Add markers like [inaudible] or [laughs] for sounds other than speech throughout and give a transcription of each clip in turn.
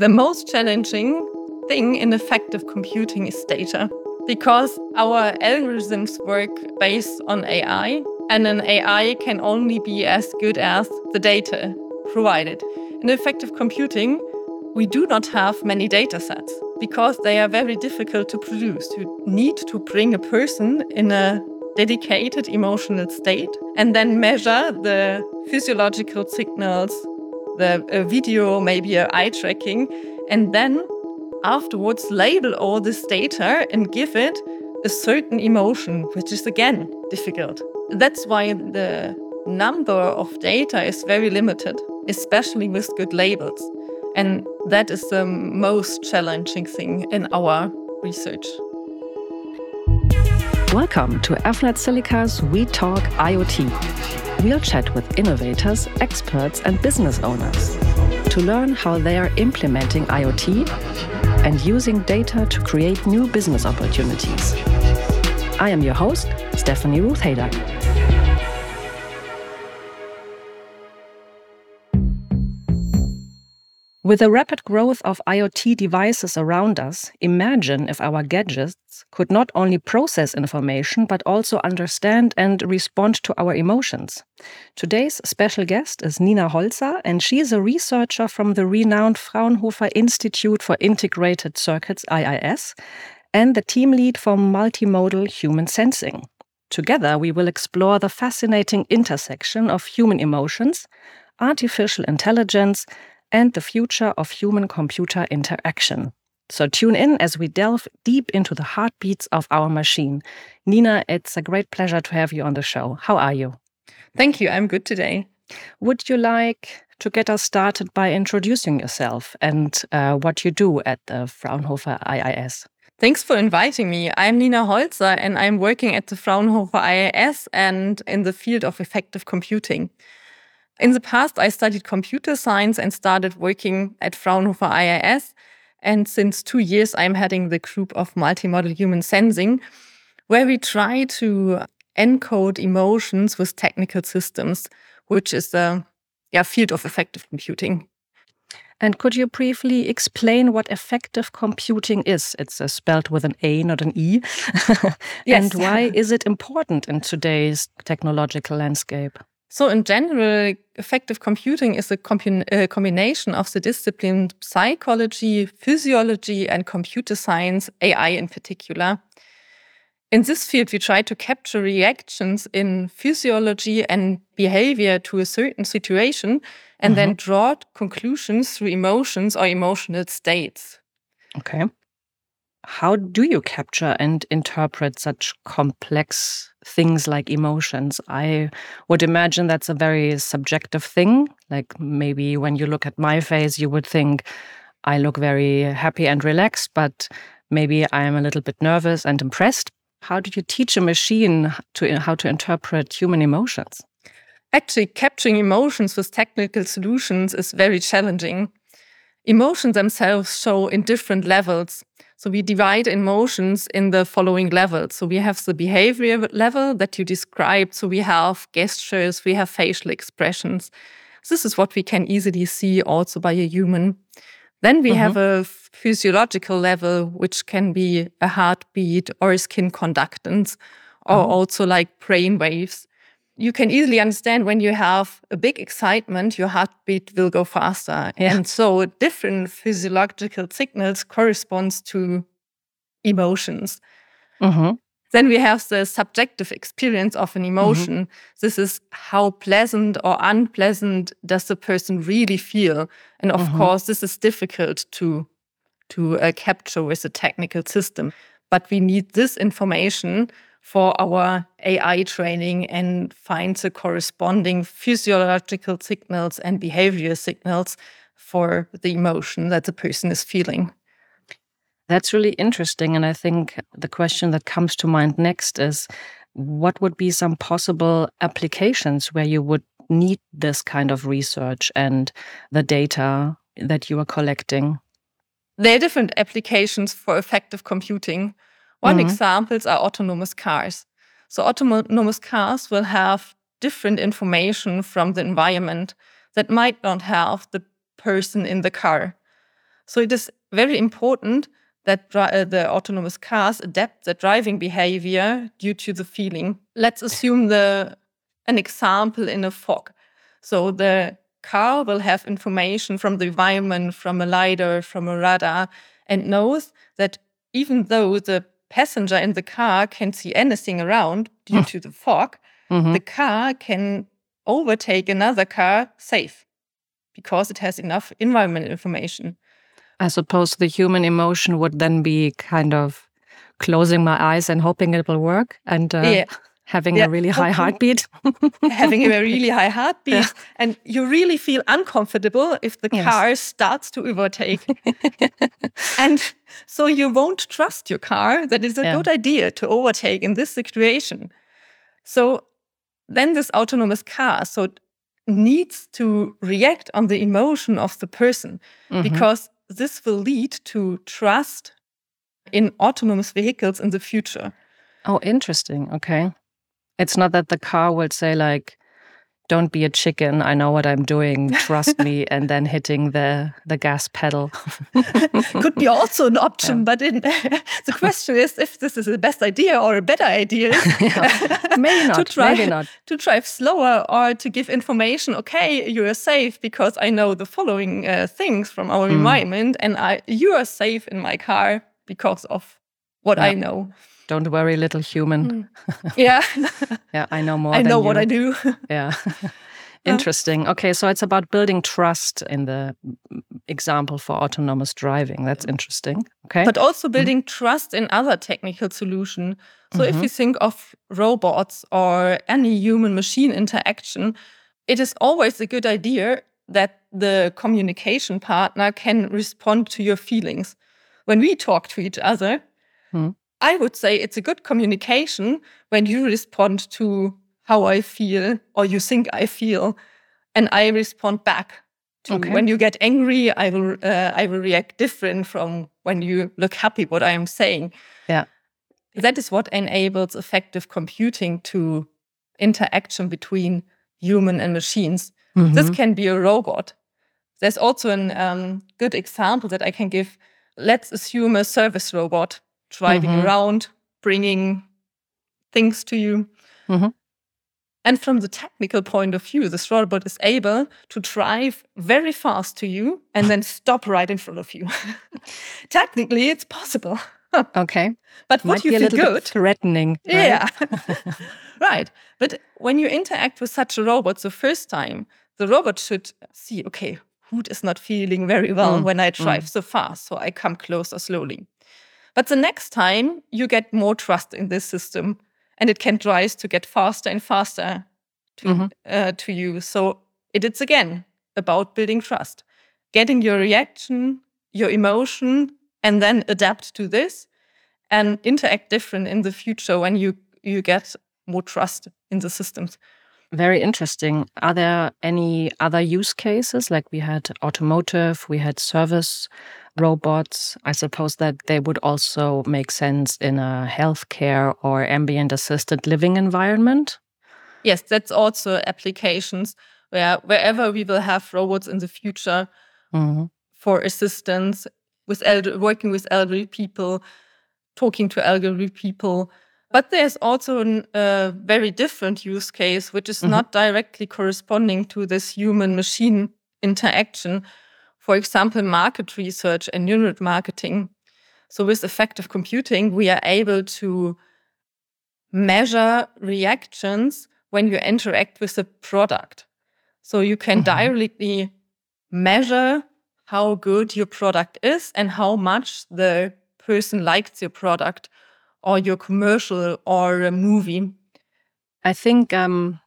The most challenging thing in affective computing is data because our algorithms work based on AI, and an AI can only be as good as the data provided. In affective computing, we do not have many data sets because they are very difficult to produce. You need to bring a person in a dedicated emotional state and then measure the physiological signals, the uh, video, maybe a eye tracking, and then afterwards label all this data and give it a certain emotion, which is again difficult. That's why the number of data is very limited, especially with good labels. And that is the most challenging thing in our research. Welcome to Avnet Silica's We Talk IoT. We'll chat with innovators, experts, and business owners to learn how they are implementing IoT and using data to create new business opportunities. I am your host, Stephanie Ruth Haydock. With the rapid growth of IoT devices around us, imagine if our gadgets could not only process information, but also understand and respond to our emotions. Today's special guest is Nina Holzer, and she is a researcher from the renowned Fraunhofer Institute for Integrated Circuits, IIS, and the team lead for multimodal human sensing. Together, we will explore the fascinating intersection of human emotions, artificial intelligence, and the future of human computer interaction. So tune in as we delve deep into the heartbeats of our machine. Nina, it's a great pleasure to have you on the show. How are you? Thank you. I'm good today. Would you like to get us started by introducing yourself and uh, what you do at the Fraunhofer IIS? Thanks for inviting me. I'm Nina Holzer and I'm working at the Fraunhofer IIS and in the field of affective computing. In the past, I studied computer science and started working at Fraunhofer IIS. And since two years, I'm heading the group of multimodal human sensing, where we try to encode emotions with technical systems, which is the yeah, field of affective computing. And could you briefly explain what affective computing is? It's uh, spelled with an A, not an E. [laughs] yes. And why is it important in today's technological landscape? So, in general, affective computing is a, a combination of the discipline psychology, physiology, and computer science, AI in particular. In this field, we try to capture reactions in physiology and behavior to a certain situation and mm -hmm. then mm-hmm. draw conclusions through emotions or emotional states. Okay. How do you capture and interpret such complex things like emotions. I would imagine that's a very subjective thing. Like maybe when you look at my face, you would think I look very happy and relaxed, but maybe I'm a little bit nervous and impressed. How do you teach a machine to how to interpret human emotions? Actually, capturing emotions with technical solutions is very challenging. Emotions themselves show in different levels. So we divide emotions in the following levels. So we have the behavior level that you described. So we have gestures, we have facial expressions. This is what we can easily see also by a human. Then we mm -hmm. have a physiological level, which can be a heartbeat or skin conductance, or mm -hmm. also like brain waves you can easily understand when you have a big excitement, your heartbeat will go faster. Yeah. And so different physiological signals corresponds to emotions. Mm -hmm. Then we have the subjective experience of an emotion. Mm -hmm. This is how pleasant or unpleasant does the person really feel? And of mm -hmm. course, this is difficult to to uh, capture with a technical system. But we need this information for our AI training and find the corresponding physiological signals and behavior signals for the emotion that the person is feeling. That's really interesting. And I think the question that comes to mind next is what would be some possible applications where you would need this kind of research and the data that you are collecting? There are different applications for affective computing. One mm -hmm. examples are autonomous cars. So autonomous cars will have different information from the environment that might not have the person in the car. So it is very important that uh, the autonomous cars adapt their driving behavior due to the feeling. Let's assume the an example in a fog. So the car will have information from the environment, from a lidar, from a radar, and knows that even though the passenger in the car can see anything around due to the fog, mm-hmm. the car can overtake another car safe because it has enough environmental information. I suppose the human emotion would then be kind of closing my eyes and hoping it will work and uh, yeah. Having yeah. a really high heartbeat. [laughs] having a really [laughs] high heartbeat. Yeah. And you really feel uncomfortable if the yes. car starts to overtake. [laughs] and so you won't trust your car that it's a good idea to overtake in this situation. So then this autonomous car so needs to react on the emotion of the person mm -hmm. because this will lead to trust in autonomous vehicles in the future. Oh, interesting. Okay. It's not that the car will say, like, don't be a chicken. I know what I'm doing. [laughs] Trust me. And then hitting the, the gas pedal. [laughs] Could be also an option. Yeah. But in, [laughs] the question is if this is the best idea or a better idea. maybe not. To maybe not. To drive slower or to give information, okay, you are safe because I know the following uh, things from our mm. environment and I, you are safe in my car because of what yeah. I know. Don't worry, little human. Mm. [laughs] Yeah. yeah, I know more. I know you. what I do. [laughs] yeah. [laughs] Interesting. Okay, so it's about building trust in the example for autonomous driving. That's interesting. Okay. But also mm-hmm. building mm -hmm. trust in other technical solution. So mm -hmm. if you think of robots or any human machine interaction, it is always a good idea that the communication partner can respond to your feelings. When we talk to each other, mm. I would say it's a good communication when you respond to how I feel or you think I feel, and I respond back. To okay. when you get angry, I will uh, I will react different from when you look happy. What I am saying, yeah, that is what enables affective computing to interaction between human and machines. Mm -hmm. This can be a robot. There's also a um, good example that I can give. Let's assume a service robot driving mm-hmm. around, bringing things to you. Mm-hmm. And from the technical point of view, this robot is able to drive very fast to you and then stop right in front of you. [laughs] Technically, it's possible. [laughs] okay. But would you feel good? threatening. Right? Yeah. [laughs] right. But when you interact with such a robot the first time, the robot should see, okay, Hoot is not feeling very well mm. when I drive mm. so fast, so I come closer slowly. But the next time you get more trust in this system and it can rise to get faster and faster to, mm -hmm. uh, to you. So it is again about building trust, getting your reaction, your emotion, and then adapt to this and interact different in the future when you, you get more trust in the systems. Very interesting. Are there any other use cases? Like we had automotive, we had service robots, I suppose that they would also make sense in a healthcare or ambient assisted living environment. Yes, that's also applications where wherever we will have robots in the future mm -hmm. for assistance with elder, working with elderly people, talking to elderly people. But there's also a very different use case, which is mm -hmm. not directly corresponding to this human machine interaction, for example, market research and neural marketing. So with affective computing, we are able to measure reactions when you interact with a product. So you can mm -hmm. directly measure how good your product is and how much the person likes your product or your commercial or a movie. I think um,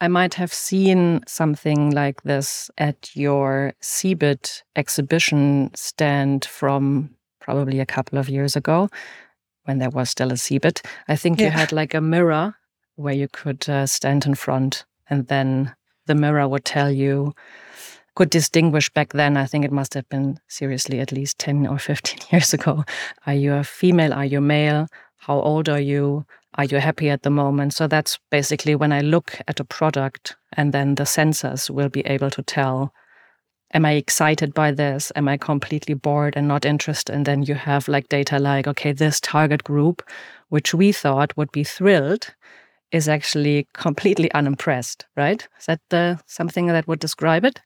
I might have seen something like this at your CeBIT exhibition stand from probably a couple of years ago when there was still a CeBIT. I think yeah. you had like a mirror where you could uh, stand in front and then the mirror would tell you could distinguish back then i think it must have been seriously at least 10 or 15 [laughs] years ago are you a female are you male how old are you are you happy at the moment? So that's basically when I look at a product, and then the sensors will be able to tell am I excited by this? Am I completely bored and not interested? And then you have like data like, okay, this target group, which we thought would be thrilled, is actually completely unimpressed, right? Is that the, something that would describe it?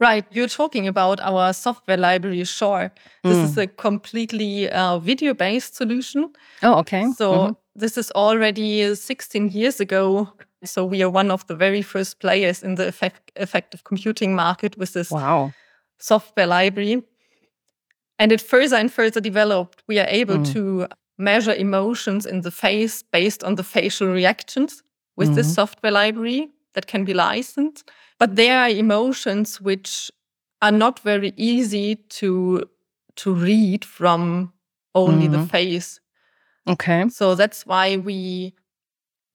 Right. You're talking about our software library, Sure. This mm. is a completely uh, video based solution. Oh, okay. So mm -hmm. This is already 16 years ago. So we are one of the very first players in the effect affective computing market with this wow. software library. And it further and further developed. We are able mm. to measure emotions in the face based on the facial reactions with mm -hmm. this mm-hmm. software library that can be licensed. But there are emotions which are not very easy to to read from only mm -hmm. the mm-hmm. face. Okay. So that's why we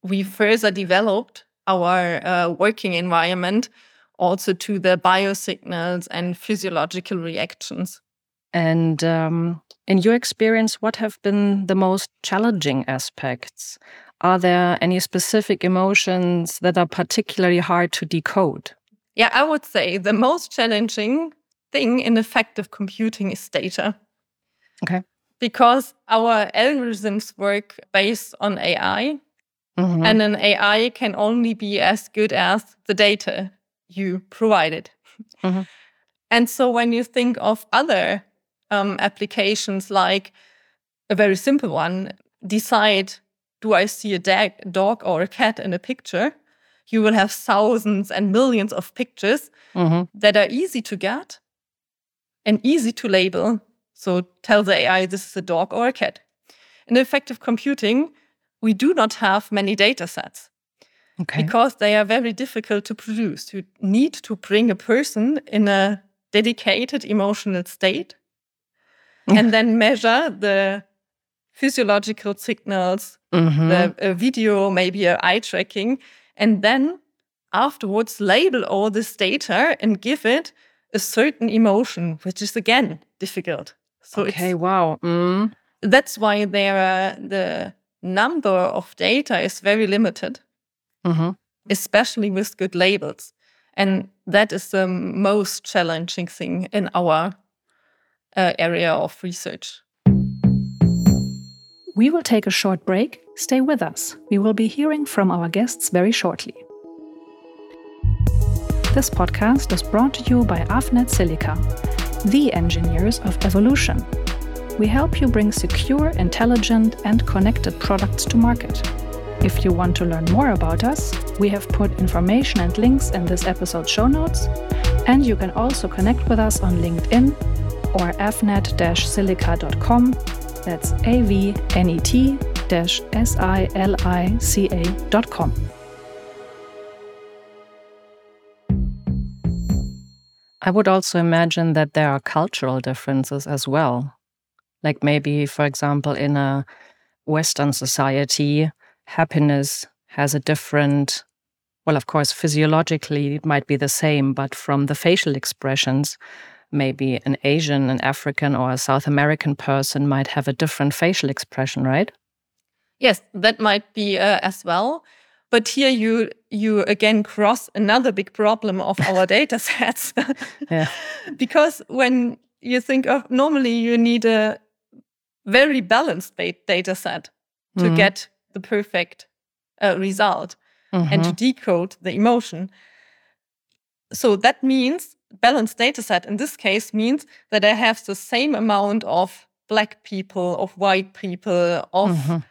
we further developed our uh, working environment also to the biosignals and physiological reactions. And um, in your experience, what have been the most challenging aspects? Are there any specific emotions that are particularly hard to decode? Yeah, I would say the most challenging thing in affective computing is data. Okay. Because our algorithms work based on AI, mm -hmm. and an AI can only be as good as the data you provided. Mm -hmm. And so when you think of other um, applications, like a very simple one, decide do I see a dog or a cat in a picture? You will have thousands and millions of pictures mm-hmm. that are easy to get and easy to label. So tell the AI this is a dog or a cat. In affective computing, we do not have many data sets okay. because they are very difficult to produce. You need to bring a person in a dedicated emotional state and then measure the physiological signals, mm-hmm. the a video, maybe a eye tracking, and then afterwards label all this data and give it a certain emotion, which is again difficult. So okay, wow. Mm. That's why there are, the number of data is very limited, mm-hmm. especially with good labels. And that is the most challenging thing in our uh, area of research. We will take a short break. Stay with us. We will be hearing from our guests very shortly. This podcast is brought to you by Avnet Silica, the engineers of evolution. We help you bring secure, intelligent, and connected products to market. If you want to learn more about us, we have put information and links in this episode's show notes, and you can also connect with us on LinkedIn or avnet-silica.com that's avnet-silica.com. I would also imagine that there are cultural differences as well. Like maybe, for example, in a Western society, happiness has a different, well, of course, physiologically it might be the same, but from the facial expressions, maybe an Asian, an African, or a South American person might have a different facial expression, right? Yes, that might be uh, as well. But here you you again cross another big problem of [laughs] our data sets. [laughs] yeah. Because when you think of normally you need a very balanced data set to mm -hmm. get the perfect uh, result mm -hmm. and to mm-hmm. decode the emotion. So that means balanced data set in this case means that I have the same amount of black people, of white people, of mm -hmm.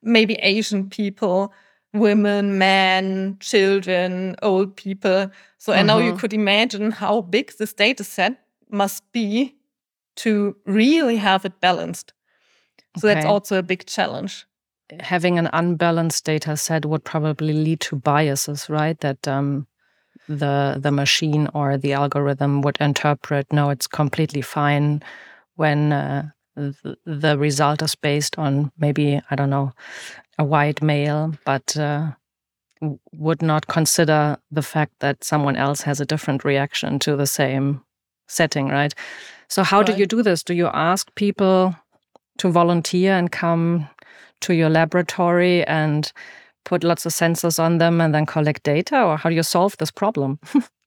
maybe Asian people, women, men, children, old people. So, mm -hmm. and now you mm-hmm. could imagine how big this data set must be to really have it balanced. So, okay. that's also a big challenge. Having an unbalanced data set would probably lead to biases, right? That um, the the machine or the algorithm would interpret no it's completely fine when uh, the, the result is based on maybe i don't know a white male but uh, would not consider the fact that someone else has a different reaction to the same setting right so how right. do you do this do you ask people to volunteer and come to your laboratory and put lots of sensors on them and then collect data or how do you solve this problem [laughs]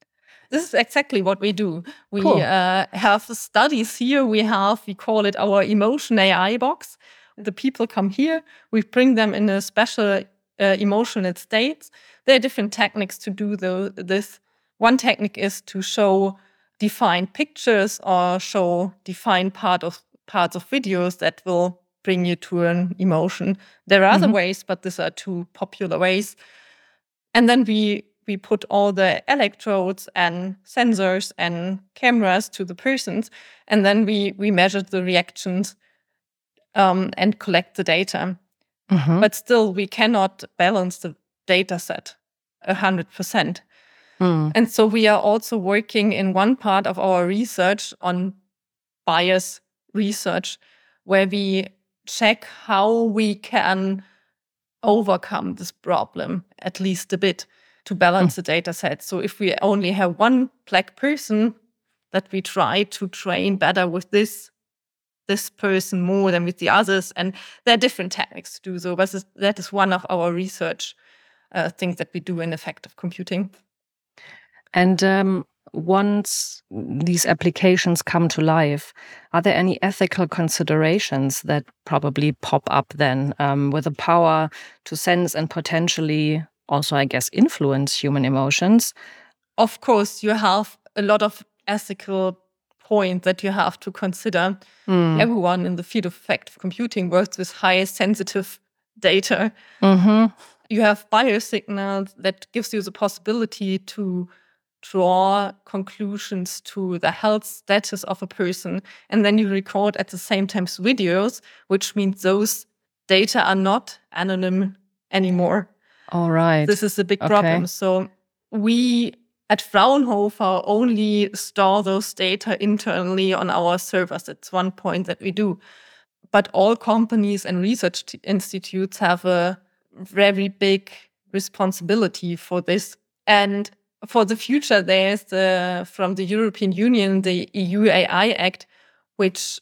this is exactly what we do. We cool. uh, have studies here. We have, we call it our emotion AI box. The people come here, we bring them in a special uh, emotional state. There are different techniques to do the, this. One technique is to show defined pictures or show defined part of parts of videos that will bring you to an emotion. There are mm -hmm. other ways, but these are two popular ways. And then we we put all the electrodes and sensors and cameras to the persons, and then we we measure the reactions um, and collect the data. Mm -hmm. But still, we cannot balance the data set a hundred percent. Mm. And so we are also working in one part of our research on bias research, where we check how we can overcome this problem at least a bit to balance mm. the data set. So if we only have one black person, that we try to train better with this this person more than with the others, and there are different techniques to do so. But that is one of our research uh, things that we do in affective computing. And um, once these applications come to life, are there any ethical considerations that probably pop up then um, with the power to sense and potentially also, I guess, influence human emotions? Of course, you have a lot of ethical points that you have to consider. Mm. Everyone in the field of affective computing works with high sensitive data. Mm -hmm. You have biosignals that gives you the possibility to draw conclusions to the health status of a person. And then you record at the same time videos, which means those data are not anonym anymore. All right. This is a big problem. So we at Fraunhofer only store those data internally on our servers. It's one point that we do. But all companies and research institutes have a very big responsibility for this. And for the future, there's the, from the European Union, the EU AI Act, which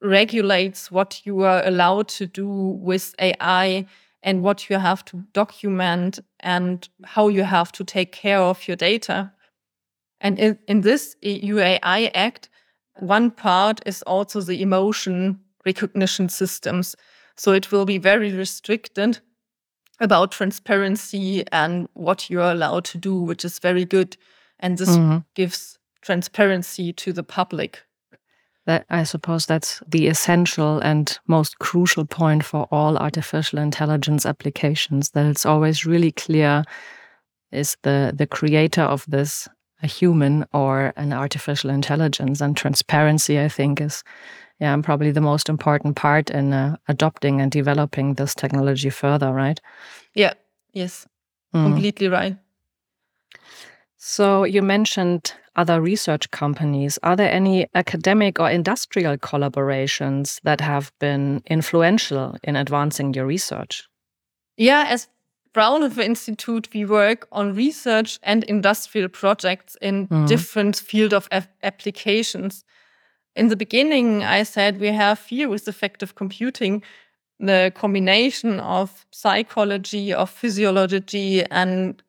regulates what you are allowed to do with AI and what you have to document and how you have to take care of your data. And in, in this EU AI Act, one part is also the emotion recognition systems. So it will be very restricted about transparency and what you're allowed to do, which is very good. And this mm -hmm. gives transparency to the public. That I suppose that's the essential and most crucial point for all artificial intelligence applications. That it's always really clear is the the creator of this a human or an artificial intelligence, and transparency, I think, is yeah, probably the most important part in uh, adopting and developing this technology further, right? Yeah, yes, mm. completely right. So you mentioned other research companies. Are there any academic or industrial collaborations that have been influential in advancing your research? Yeah, as Fraunhofer Institute, we work on research and industrial projects in mm. different field of applications in the beginning, I said we have here with affective computing the combination of psychology, of physiology, and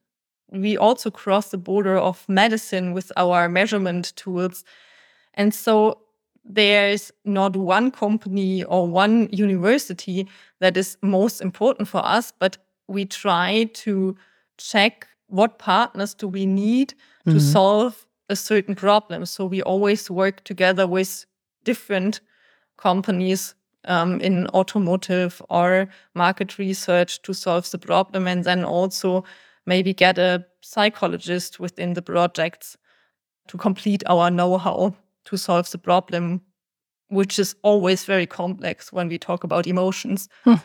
we also cross the border of medicine with our measurement tools. And so there's not one company or one university that is most important for us, but we try to check what partners do we need mm -hmm. to mm-hmm. solve a certain problem. So we always work together with different companies um, in automotive or market research to solve the problem, and then also maybe get a psychologist within the projects to complete our know-how to solve the problem, which is always very complex when we talk about emotions. Hmm.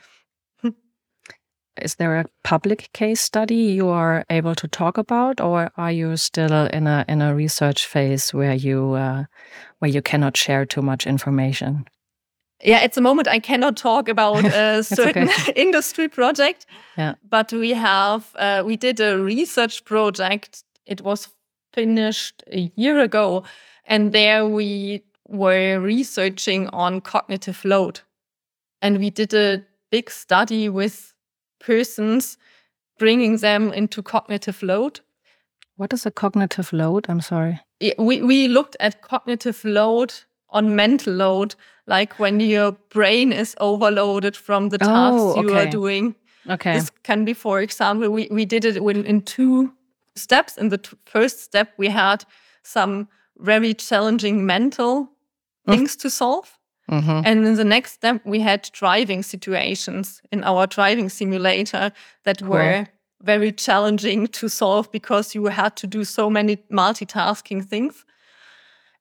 Is there a public case study you are able to talk about, or are you still in a in a research phase where you uh, where you cannot share too much information? Yeah, at the moment I cannot talk about [laughs] a certain okay. [laughs] industry project. Yeah, but we have uh, we did a research project. It was finished a year ago, and there we were researching on cognitive load, and we did a big study with persons, bringing them into cognitive load. What is a cognitive load? I'm sorry. We, we looked at cognitive load on mental load, like when your brain is overloaded from the tasks oh, okay. you are doing. Okay. This can be, for example, we, we did it in, in two steps. In the first step, we had some very challenging mental mm. things to solve. Mm-hmm. And in the next step, we had driving situations in our driving simulator that cool. were very challenging to solve because you had to do so many multitasking things.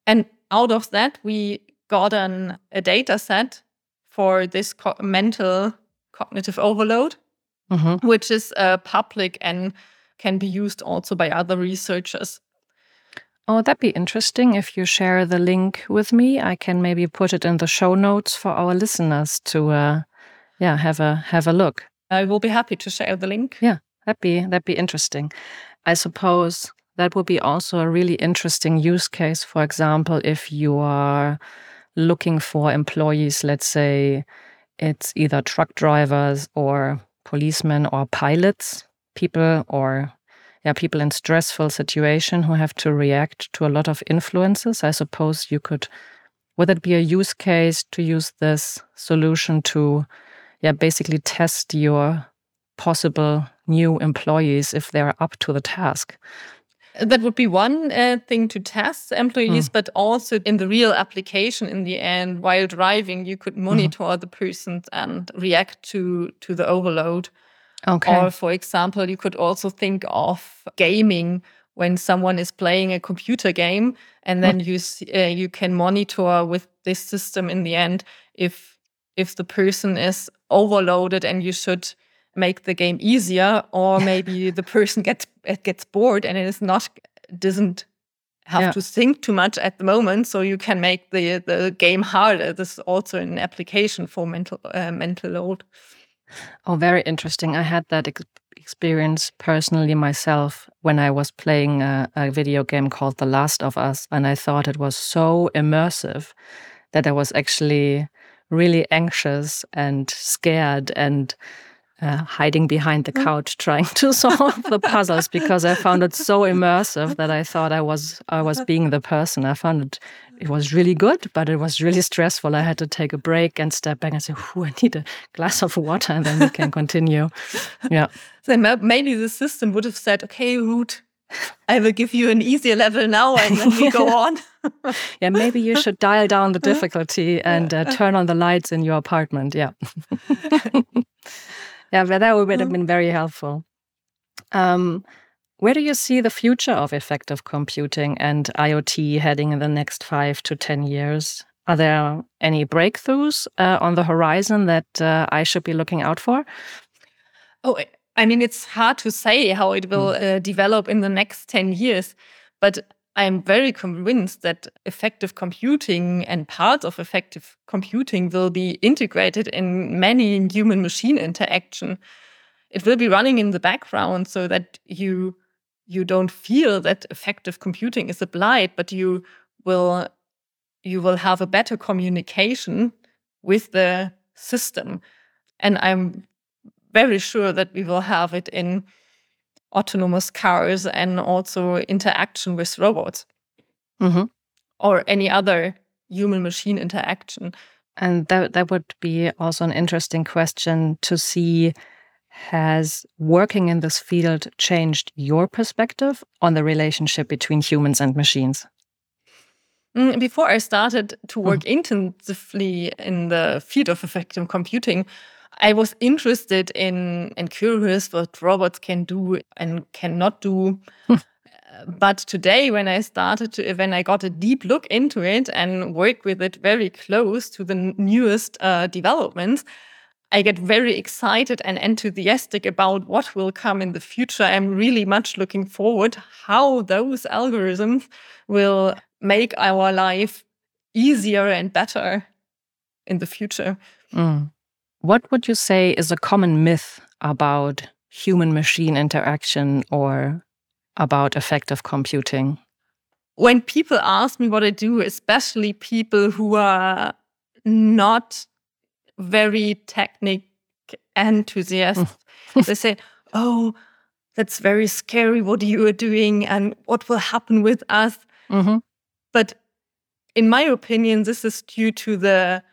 And out of that, we got an, a data set for this co mental cognitive overload, mm-hmm. which is uh, public and can be used also by other researchers. Oh, that'd be interesting if you share the link with me. I can maybe put it in the show notes for our listeners to, uh, yeah, have a have a look. I will be happy to share the link. Yeah, that'd be that'd be interesting. I suppose that would be also a really interesting use case. For example, if you are looking for employees, let's say it's either truck drivers or policemen or pilots, people or yeah, people in stressful situation who have to react to a lot of influences. I suppose you could would it be a use case to use this solution to yeah, basically test your possible new employees if they're up to the task? That would be one uh, thing to test employees, mm. but also in the real application in the end, while driving, you could mm-hmm. monitor mm. the person and react to to the overload. Okay. Or, for example, you could also think of gaming when someone is playing a computer game, and then mm. you uh, you can monitor with this system in the end if if the person is overloaded and you should make the game easier, or [laughs] maybe the person gets gets bored and it is not doesn't have yeah. to think too much at the moment, so you can make the the game harder. This is also an application for mental uh, mental load. Oh, very interesting. I had that ex experience personally myself when I was playing a, a, video game called The Last of Us, and I thought it was so immersive that I was actually really anxious and scared and uh, hiding behind the couch trying to [laughs] solve the puzzles because I found it so immersive that I thought I was I was [laughs] being the person. I found it it was really good, but it was really stressful. I had to take a break and step back and say, "Ooh, I need a glass of water, and then we can continue." [laughs] Yeah. So maybe the system would have said, "Okay, Ruth, I will give you an easier level now, and then we go on." yeah, maybe you should dial down the difficulty and uh, turn on the lights in your apartment. Yeah. Yeah, but that would have mm-hmm. been very helpful. Um, where do you see the future of affective computing and IoT heading in the next five to 10 years? Are there any breakthroughs uh, on the horizon that uh, I should be looking out for? Oh, I mean, it's hard to say how it will mm. uh, develop in the next 10 years, but I'm very convinced that affective computing and parts of affective computing will be integrated in many human machine interaction. It will be running in the background so that you you don't feel that affective computing is applied, but you will you will have a better communication with the system. And I'm very sure that we will have it in autonomous cars and also interaction with robots mm-hmm. or any other human machine interaction. And that, that would be also an interesting question to see has working in this field changed your perspective on the relationship between humans and machines? Mm, before I started to work mm. intensively in the field of affective computing, I was interested in and curious what robots can do and cannot do. Hmm. but today, when I started to, when I got a deep look into it and work with it very close to the newest uh, developments, I get very excited and enthusiastic about what will come in the future. I'm really much looking forward how those algorithms will make our life easier and better in the future. Mm. What would you say is a common myth about human machine interaction or about affective computing? When people ask me what I do, especially people who are not very technic enthusiasts, [laughs] they say, Oh, that's very scary what you are doing and what will happen with us. Mm-hmm. But in my opinion, this is due to the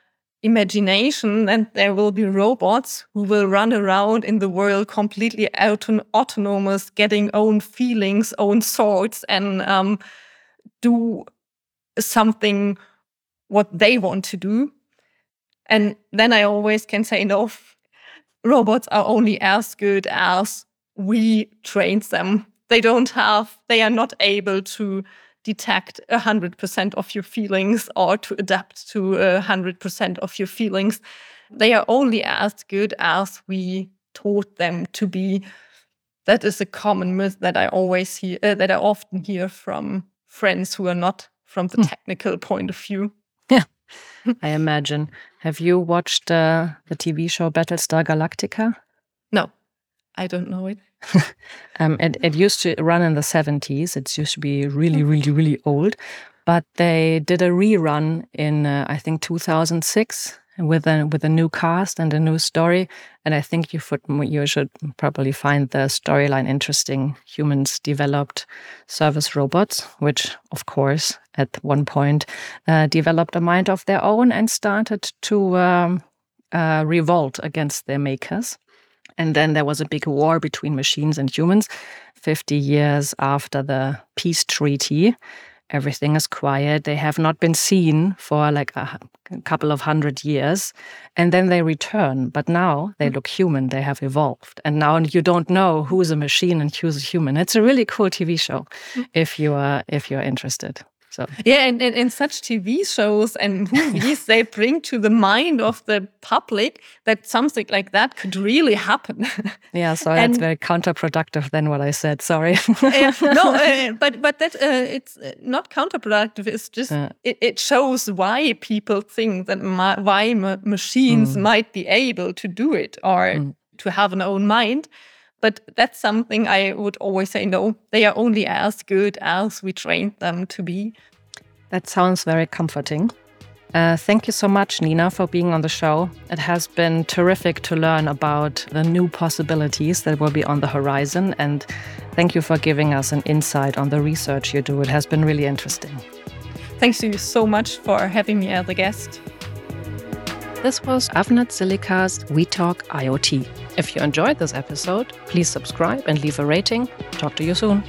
imagination and there will be robots who will run around in the world completely auton autonomous, getting own feelings, own thoughts, and um, do something what they want to do. And then I always can say, no, robots are only as good as we trained them. They don't have, they are not able to detect 100% of your feelings or to adapt to 100% of your feelings. They are only as good as we taught them to be. That is a common myth that I always hear, uh, that I often hear from friends who are not from the hmm. technical point of view. Yeah, [laughs] I imagine. Have you watched uh, the TV show Battlestar Galactica? No, I don't know it. [laughs] um, it, it used to run in the 70s. It used to be really, really, really old. But they did a rerun in, uh, I think, 2006 with a with a new cast and a new story. And I think you should you should probably find the storyline interesting. Humans developed service robots, which of course at one point uh, developed a mind of their own and started to um, uh, revolt against their makers. And then there was a big war between machines and humans 50 years after the peace treaty. Everything is quiet. They have not been seen for like a, couple of hundred years. And then they return. But now they look human. They have evolved. And now you don't know who's a machine and who's a human. It's a really cool TV show mm. if you are if you're interested. So yeah, and, and in such TV shows and [laughs] movies, they bring to the mind of the public that something like that could really happen. [laughs] yeah, so and, that's very counterproductive than what I said. Sorry. uh, no, uh, [laughs] but but that uh, it's not counterproductive. It's just it, it, shows why people think that ma why ma machines mm. might be able to do it or mm. to have an own mind. But that's something I would always say no, they are only as good as we trained them to be. That sounds very comforting. Uh, thank you so much, Nina, for being on the show. It has been terrific to learn about the new possibilities that will be on the horizon. And thank you for giving us an insight on the research you do. It has been really interesting. Thanks to you so much for having me as a guest. This was Avnet Silica's We Talk IoT. If you enjoyed this episode, please subscribe and leave a rating. Talk to you soon.